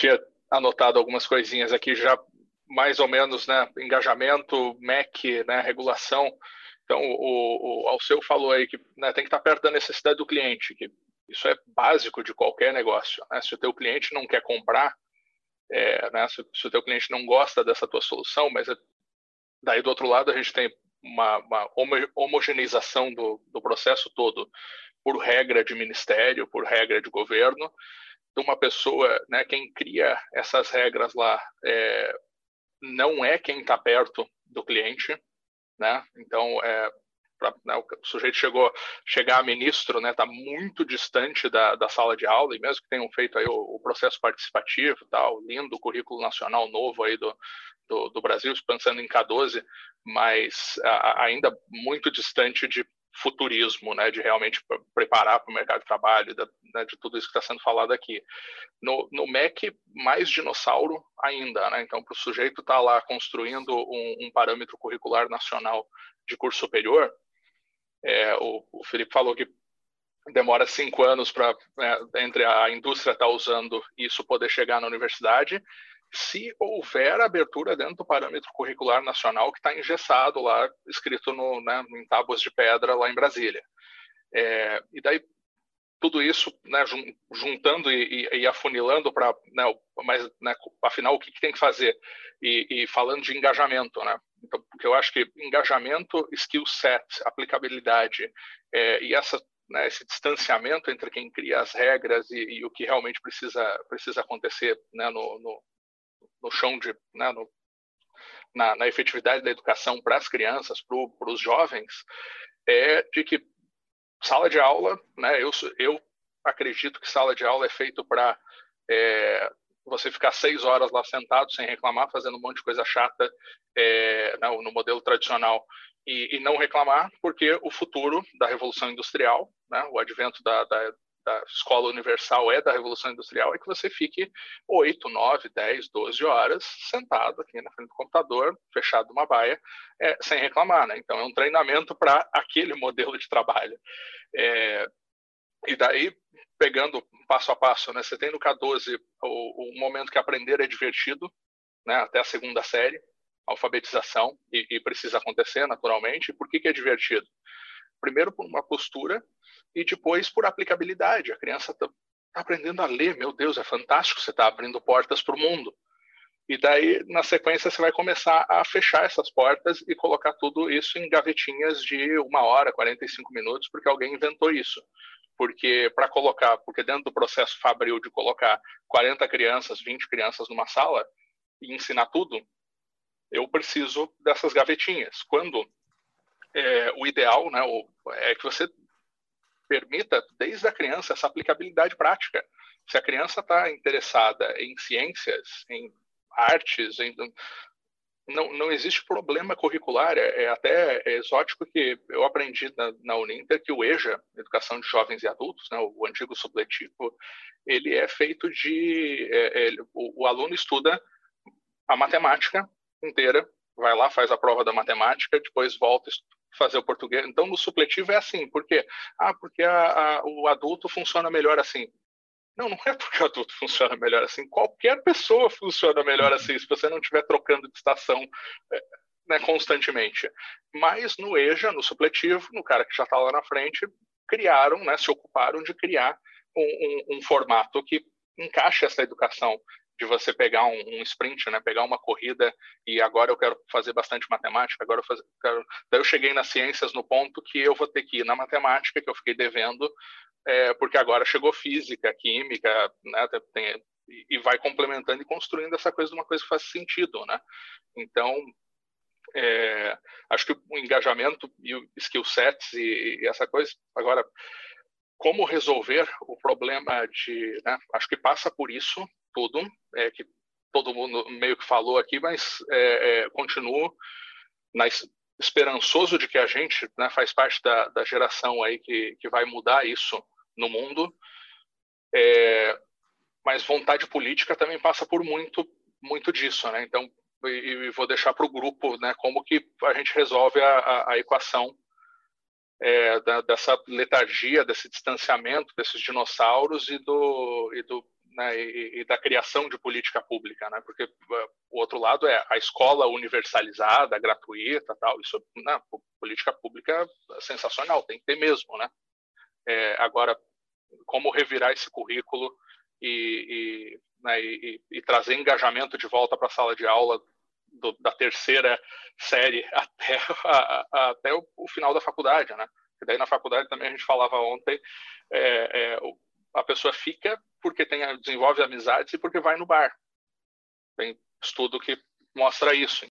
tinha anotado algumas coisinhas aqui já mais ou menos, né, engajamento, MEC, né, regulação. Então, o, o Alceu falou aí que né, tem que estar perto da necessidade do cliente, que isso é básico de qualquer negócio. Né? Se o teu cliente não quer comprar, é, né, se, se, o teu cliente não gosta dessa tua solução, mas é, daí do outro lado a gente tem uma, uma homogeneização do, do processo todo por regra de ministério, por regra de governo, de uma pessoa, né, quem cria essas regras lá é, não é quem está perto do cliente, né? Então, é, pra, né, o sujeito chegou chegar a ministro, né? Está muito distante da, da sala de aula e mesmo que tenham feito aí o, o processo participativo, tal, lindo currículo nacional novo aí do, do, do Brasil, pensando em K12, mas a, ainda muito distante de futurismo, né, de realmente preparar para o mercado de trabalho, né, de tudo isso que está sendo falado aqui. No, no MEC, mais dinossauro ainda, né, então para o sujeito estar tá lá construindo um, um, parâmetro curricular nacional de curso superior, é, o, o Felipe falou que demora cinco anos para né, entre a indústria estar tá usando isso poder chegar na universidade se houver abertura dentro do parâmetro curricular nacional que está engessado lá, escrito no, né, em tábuas de pedra lá em Brasília. É, e daí tudo isso, né, juntando e, e, e afunilando para, né, mas, né, afinal, o que, que, tem que fazer? E, e, falando de engajamento, né? Então, porque eu acho que engajamento, skill set, aplicabilidade é, e essa, né, esse distanciamento entre quem cria as regras e, o que realmente precisa, precisa acontecer né, no, no, no chão de, né, no, na, na, efetividade da educação para as crianças, para os jovens, é de que sala de aula, né, eu, eu acredito que sala de aula é feito para é, você ficar seis horas lá sentado sem reclamar, fazendo um monte de coisa chata é, no, né, no modelo tradicional e, e, não reclamar, porque o futuro da revolução industrial, né, o advento da, da, da escola universal é da Revolução Industrial é que você fique 8, 9, 10, 12 horas sentado aqui na frente do computador, fechado numa baia, é, sem reclamar. Né? Então, é um treinamento para aquele modelo de trabalho. É, e daí, pegando passo a passo, né? você tem no K12 o, o momento que aprender é divertido, né? até a segunda série, alfabetização, e, e precisa acontecer naturalmente. Por que, que é divertido? Primeiro, por uma postura e depois por aplicabilidade. A criança está tá aprendendo a ler, meu Deus, é fantástico, você está abrindo portas para o mundo. E daí, na sequência, você vai começar a fechar essas portas e colocar tudo isso em gavetinhas de uma hora, 45 minutos, porque alguém inventou isso. Porque para colocar, porque dentro do processo fabril de colocar 40 crianças, 20 crianças numa sala e ensinar tudo, eu preciso dessas gavetinhas. Quando é, o ideal né, é que você permita, desde a criança, essa aplicabilidade prática. Se a criança está interessada em ciências, em artes, em, não, não existe problema curricular. É, é até exótico que eu aprendi na, na Uninter que o EJA, Educação de Jovens e Adultos, né, o antigo supletivo, ele é feito de... É, é, o, o aluno estuda a matemática inteira, vai lá, faz a prova da matemática, depois volta, fazer o português. Então, no supletivo é assim, por quê? Ah, porque a, a, o adulto funciona melhor assim. Não, não é porque o adulto funciona melhor assim. Qualquer pessoa funciona melhor assim, se você não estiver trocando de estação é, né, constantemente. Mas no EJA, no supletivo, no cara que já está lá na frente, criaram, né, se ocuparam de criar um, um, um formato que encaixe essa educação de você pegar um, um, sprint, né? Pegar uma corrida e agora eu quero fazer bastante matemática, agora eu fazer, quero... Daí eu cheguei nas ciências no ponto que eu vou ter que ir na matemática, que eu fiquei devendo, é, porque agora chegou física, química, né? Tem, e vai complementando e construindo essa coisa de uma coisa que faz sentido, né? Então, é, acho que o engajamento e o skill sets e, e essa coisa, agora, como resolver o problema de, né, acho que passa por isso, tudo, é, que todo mundo meio que falou aqui, mas é, é, continuo na, esperançoso de que a gente né, faz parte da, da, geração aí que, que vai mudar isso no mundo. É, mas vontade política também passa por muito muito disso, né? Então, e, e vou deixar para o grupo, né, como que a gente resolve a, a, a equação é, da, dessa letargia, desse distanciamento desses dinossauros e do, e do né, e, e, da criação de política pública, né, porque uh, o outro lado é a escola universalizada, gratuita, tal. Isso, né, política pública é sensacional, tem que ter mesmo, né. É, agora, como revirar esse currículo e, e, né, e trazer engajamento de volta para a sala de aula do, da terceira série até, a, a, até o, o, final da faculdade, né? E daí na faculdade também a gente falava ontem, é, é, a pessoa fica porque tem, desenvolve amizades e porque vai no bar. Tem estudo que mostra isso.